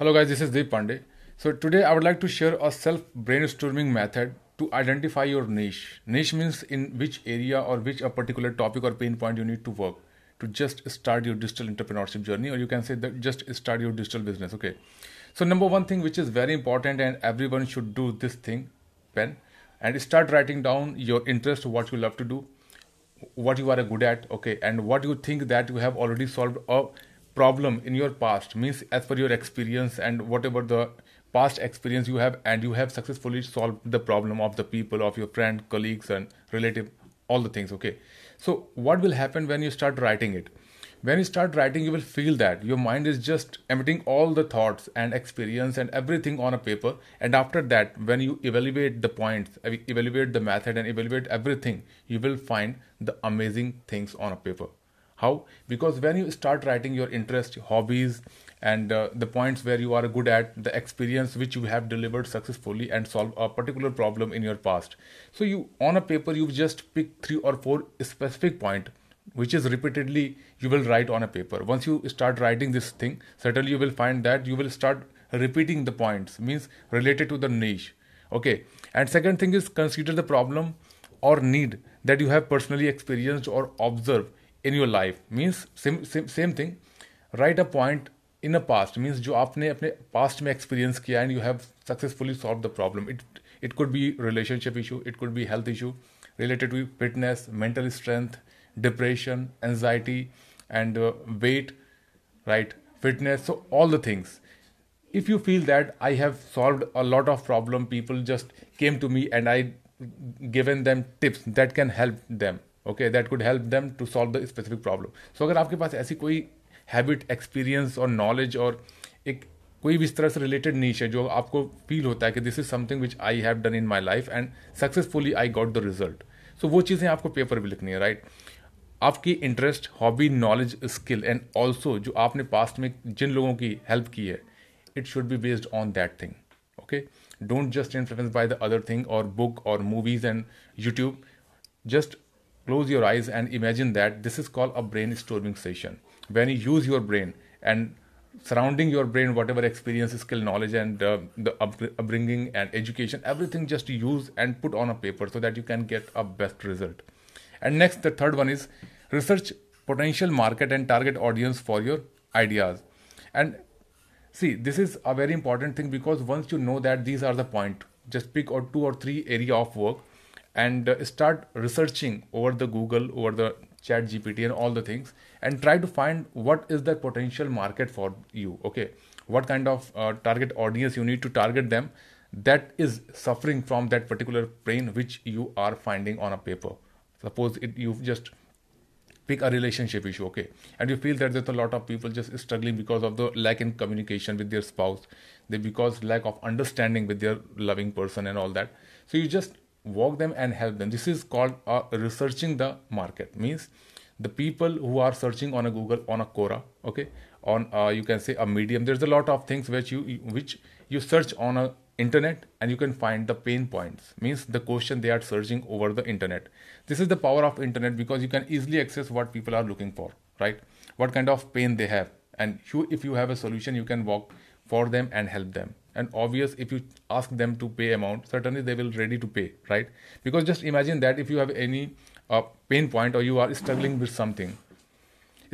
Hello guys, this is Deep Pandey. So today I would like to share a self brainstorming method to identify your niche. Niche means in which area or which a particular topic or pain point you need to work to just start your digital entrepreneurship journey or you can say that just start your digital business. Okay. So number one thing which is very important and everyone should do this thing, pen and start writing down your interest, what you love to do, what you are good at, okay, and what you think that you have already solved a problem in your past means as per your experience and whatever the past experience you have and you have successfully solved the problem of the people of your friend colleagues and relative all the things okay? So what will happen when you start writing it? When you start writing you will feel that your mind is just emitting all the thoughts and experience and everything on a paper and after that when you evaluate the points evaluate the method and evaluate everything you will find the amazing things on a paper how? Because when you start writing your interest hobbies and uh, the points where you are good at the experience which you have delivered successfully and solve a particular problem in your past. So you on a paper you just pick three or four specific point which is repeatedly you will write on a paper. Once you start writing this thing certainly you will find that you will start repeating the points means related to the niche. Okay. And second thing is consider the problem or need that you have personally experienced or observed in your life means same same same thing write a point in the past means जो आपने अपने past में experience किया and you have successfully solved the problem it it could be relationship issue it could be health issue related to fitness mental strength depression anxiety and uh, weight right fitness so all the things if you feel that i have solved a lot of problem people just came to me and i given them tips that can help them okay that could help them to solve the specific problem so अगर आपके पास ऐसी कोई habit experience और knowledge और एक कोई भी इस तरह से रिलेटेड नीच है जो आपको फील होता है कि this is something which I have done in my life and successfully I got the result so वो चीज़ें आपको पेपर भी लिखनी है राइट right? आपकी interest hobby knowledge skill and also जो आपने पास्ट में जिन लोगों की हेल्प की है it should be based on that thing okay don't just influence by the other thing और बुक और movies and YouTube just close your eyes and imagine that this is called a brainstorming session when you use your brain and surrounding your brain whatever experience skill knowledge and uh, the upbringing and education everything just use and put on a paper so that you can get a best result. And next the third one is research potential market and target audience for your ideas. And see this is a very important thing because once you know that these are the point just pick or two or three area of work and uh, start researching over the Google, over the chat GPT and all the things and try to find what is the potential market for you. Okay. What kind of uh, target audience you need to target them that is suffering from that particular pain which you are finding on a paper. Suppose it, you've just pick a relationship issue okay and you feel that there's a lot of people just struggling because of the lack in communication with their spouse they because lack of understanding with their loving person and all that so you just walk them and help them. This is called uh, researching the market. Means the people who are searching on a Google, on a Quora, okay, on uh, you can say a Medium. There's a lot of things which you which you search on a internet and you can find the pain points means the question they are searching over the internet this is the power of internet because you can easily access what people are looking for right what kind of pain they have and if you have a solution you can walk for them and help them and obvious if you ask them to pay amount certainly they will ready to pay right? Because just imagine that if you have any uh, pain point or you are struggling with something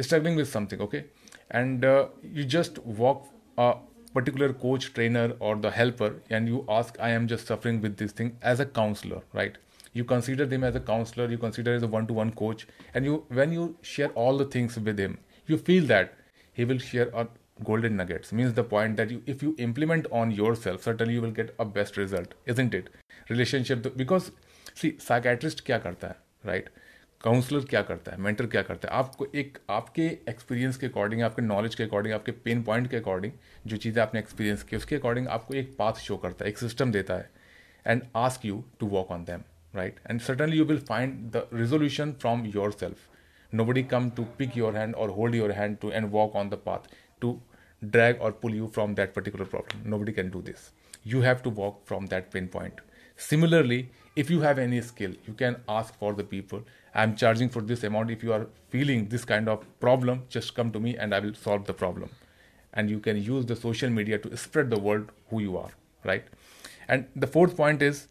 struggling with something okay? And uh, you just walk a particular coach trainer or the helper and you ask i am just suffering with this thing as a counselor right? You consider them as a counselor you consider as a one-to-one coach and you when you share all the things with him you feel that he will share a golden nuggets means the point that you if you implement on yourself certainly you will get a best result isn't it relationship because see psychiatrist क्या करता है right counsellor क्या करता है mentor क्या करता है आपको एक आपके एक्सपीरियंस के अकॉर्डिंग आपके नॉलेज के अकॉर्डिंग आपके पेन पॉइंट के अकॉर्डिंग जो चीज़ें आपने एक्सपीरियंस की उसके अकॉर्डिंग आपको एक पाथ शो करता है एक सिस्टम देता है and ask you to walk on them right and certainly you will find the resolution from yourself nobody come to pick your hand or hold your hand to and walk on the path to drag or pull you from that particular problem. Nobody can do this. You have to walk from that pain point. Similarly, if you have any skill, you can ask for the people. I'm charging for this amount. If you are feeling this kind of problem, just come to me and I will solve the problem. and you can use the social media to spread the word who you are right and the fourth point is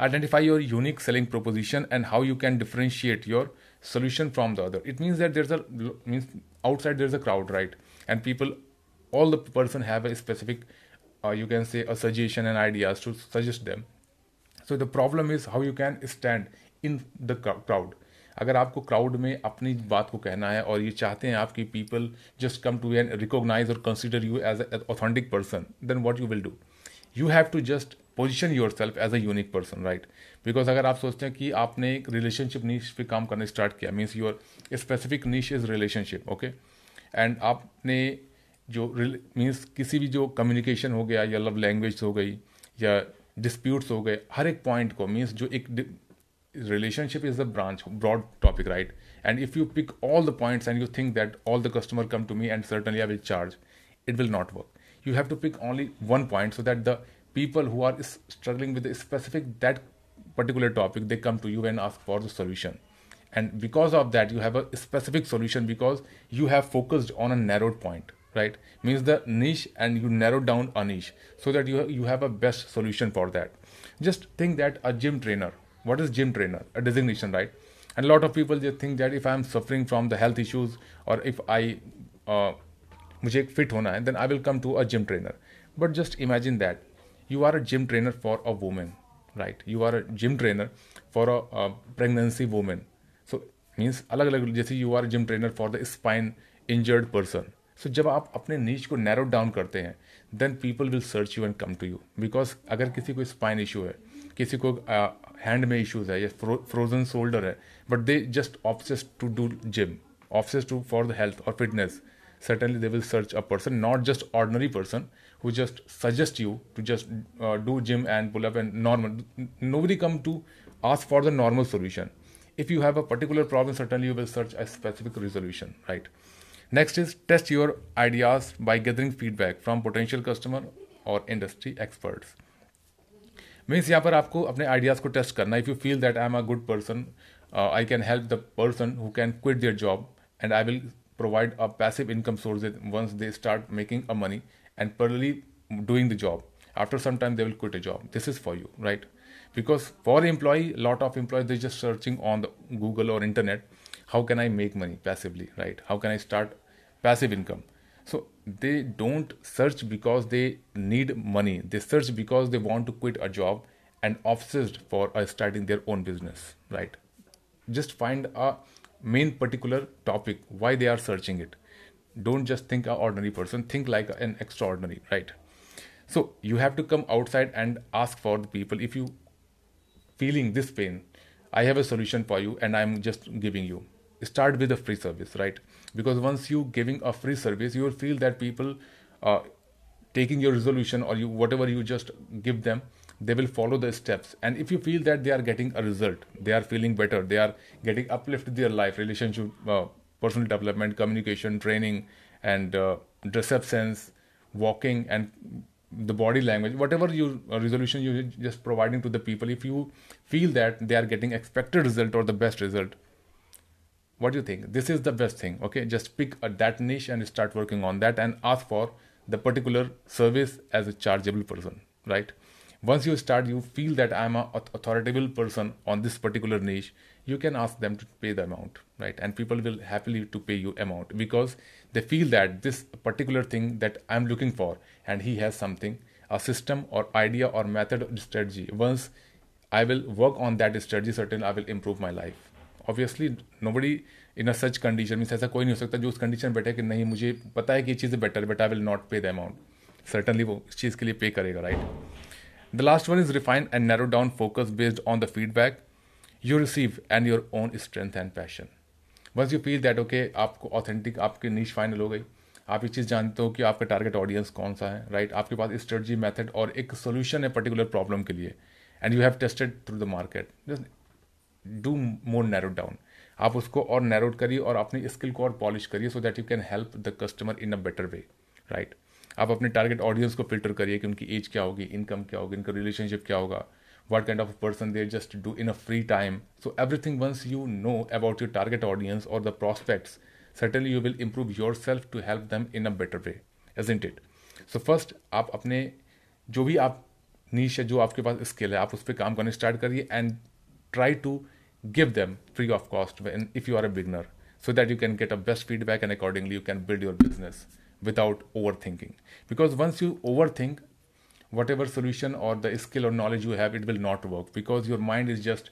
identify your unique selling proposition and how you can differentiate your solution from the other it means that there's a means outside there's a crowd right and people all the person have a specific uh, you can say a suggestion and ideas to suggest them so the problem is how you can stand in the crowd अगर आपको crowd में अपनी बात को कहना है और ये चाहते हैं आपकी people just come to N recognise और consider you as authentic person then what you will do you have to just position your self as a unique person right because अगर आप सोचते हैं कि आपने एक रिलेशनशिप नीच पे काम करना स्टार्ट किया means your specific niche is relationship okay And आपने जो मीन्स किसी भी जो कम्युनिकेशन हो गया, या लव लैंग्वेज हो गई, या डिस्प्यूट्स हो गए, हर एक पॉइंट को मीन्स जो एक relationship is the branch broad topic right and if you pick all the points and you think that all the customer come to me and certainly I will charge it will not work you have to pick only one point so that the people who are struggling with specific that particular topic they come to you and ask for the solution and because of that you have a specific solution because you have focused on a narrowed point right means the niche and you narrow down a niche so that you you have a best solution for that just think that a gym trainer what is gym trainer a designation right and a lot of people just think that if i am suffering from the health issues or if i uh, मुझे एक fit होना है then I will come to a gym trainer but just imagine that you are a gym trainer for a women right you are a gym trainer for a pregnancy women so Means अलग अलग जैसे you are gym trainer for the spine injured person so जब आप अपने niche को narrow down करते हैं then people will search you and come to you because अगर किसी को स्पाइन इशू है किसी को हैंड में इश्यूज़ है या फ्रोजन शोल्डर है but they just opts to do gym opts to for the health और fitness certainly they will search a person not just ordinary person who just suggest you to just uh, do gym and pull up and normal nobody come to ask for the normal solution. if you have a particular problem certainly you will search a specific resolution right next is test your ideas by gathering feedback from potential customer or industry experts means यहाँ पर आपको अपने ideas को test करना if you feel that I am a good person I can help the person who can quit their job and I will provide a passive income source once they start making a money and parallelly doing the job after some time they will quit a job this is for you right because for employee lot of employees they're just searching on the google or internet how can i make money passively right how can i start passive income so they don't search because they need money. They search because they want to quit a job and obsessed for uh, starting their own business, right? Just find a main particular topic why they are searching it. Don't just think an ordinary person, think like an extraordinary, right? So you have to come outside and ask for the people. If you feeling this pain, I have a solution for you and I'm just giving you. Start with a free service right? Because once you giving a free service you will feel that people uh, taking your resolution or you whatever you just give them they will follow the steps. And if you feel that they are getting a result they are feeling better they are getting uplifted their life relationship uh, personal development communication training and uh, sense walking and the body language whatever you uh, resolution you just providing to the people if you feel that they are getting expected result or the best result what do you think? This is the best thing okay? Just pick a, that niche and start working on that and ask for the particular service as a chargeable person right once you start you feel that i'm a authoritative person on this particular niche you can ask them to pay the amount right and people will happily to pay you amount because they feel that this particular thing that i'm looking for and he has something a system or idea or method or strategy once i will work on that strategy certainly i will improve my life obviously no buddy in a such condition mean ऐसा कोई नहीं हो सकता जो उस condition में बैठे कि नहीं मुझे पता है कि ये चीज़ें better but I will not पे द अमाउंट सर्टनली वो इस चीज़ के लिए पे करेगा right The last one is refine and narrow down focus based on the feedback you receive and your own strength and passion once you feel that okay आपको authentic आपकी niche final हो गई, आप ये चीज़ जानते हो कि आपका टारगेट ऑडियंस कौन सा है राइट right? आपके पास स्ट्रेटजी मेथड और एक सोल्यूशन है पर्टिकुलर प्रॉब्लम के लिए and you have tested through the market just do more narrow down आप उसको और नैरोड करिए और अपनी स्किल को और पॉलिश करिए so that you can help the customer in a better way right आप अपने टारगेट ऑडियंस को फ़िल्टर करिए कि उनकी एज क्या होगी इनकम क्या होगी, इनका रिलेशनशिप क्या होगा what kind of person there just do in a free time so everything once you know about your target audience और the prospects certainly you will improve your self to help them in a better way as into it so first आप अपने, जो भी आप नीच है, जो आपके पास स्किल है, आप उस पर काम करने स्टार्ट करिए and try to give them free of cost if you are a beginner so that you can get a best feedback and accordingly you can build your business without overthinking. Because once you overthink whatever solution or the skill or knowledge you have it will not work. Because your mind is just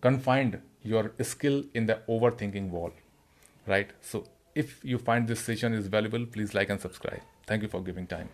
confined your skill in the overthinking wall. Right? So if you find this session is valuable please like and subscribe. Thank you for giving time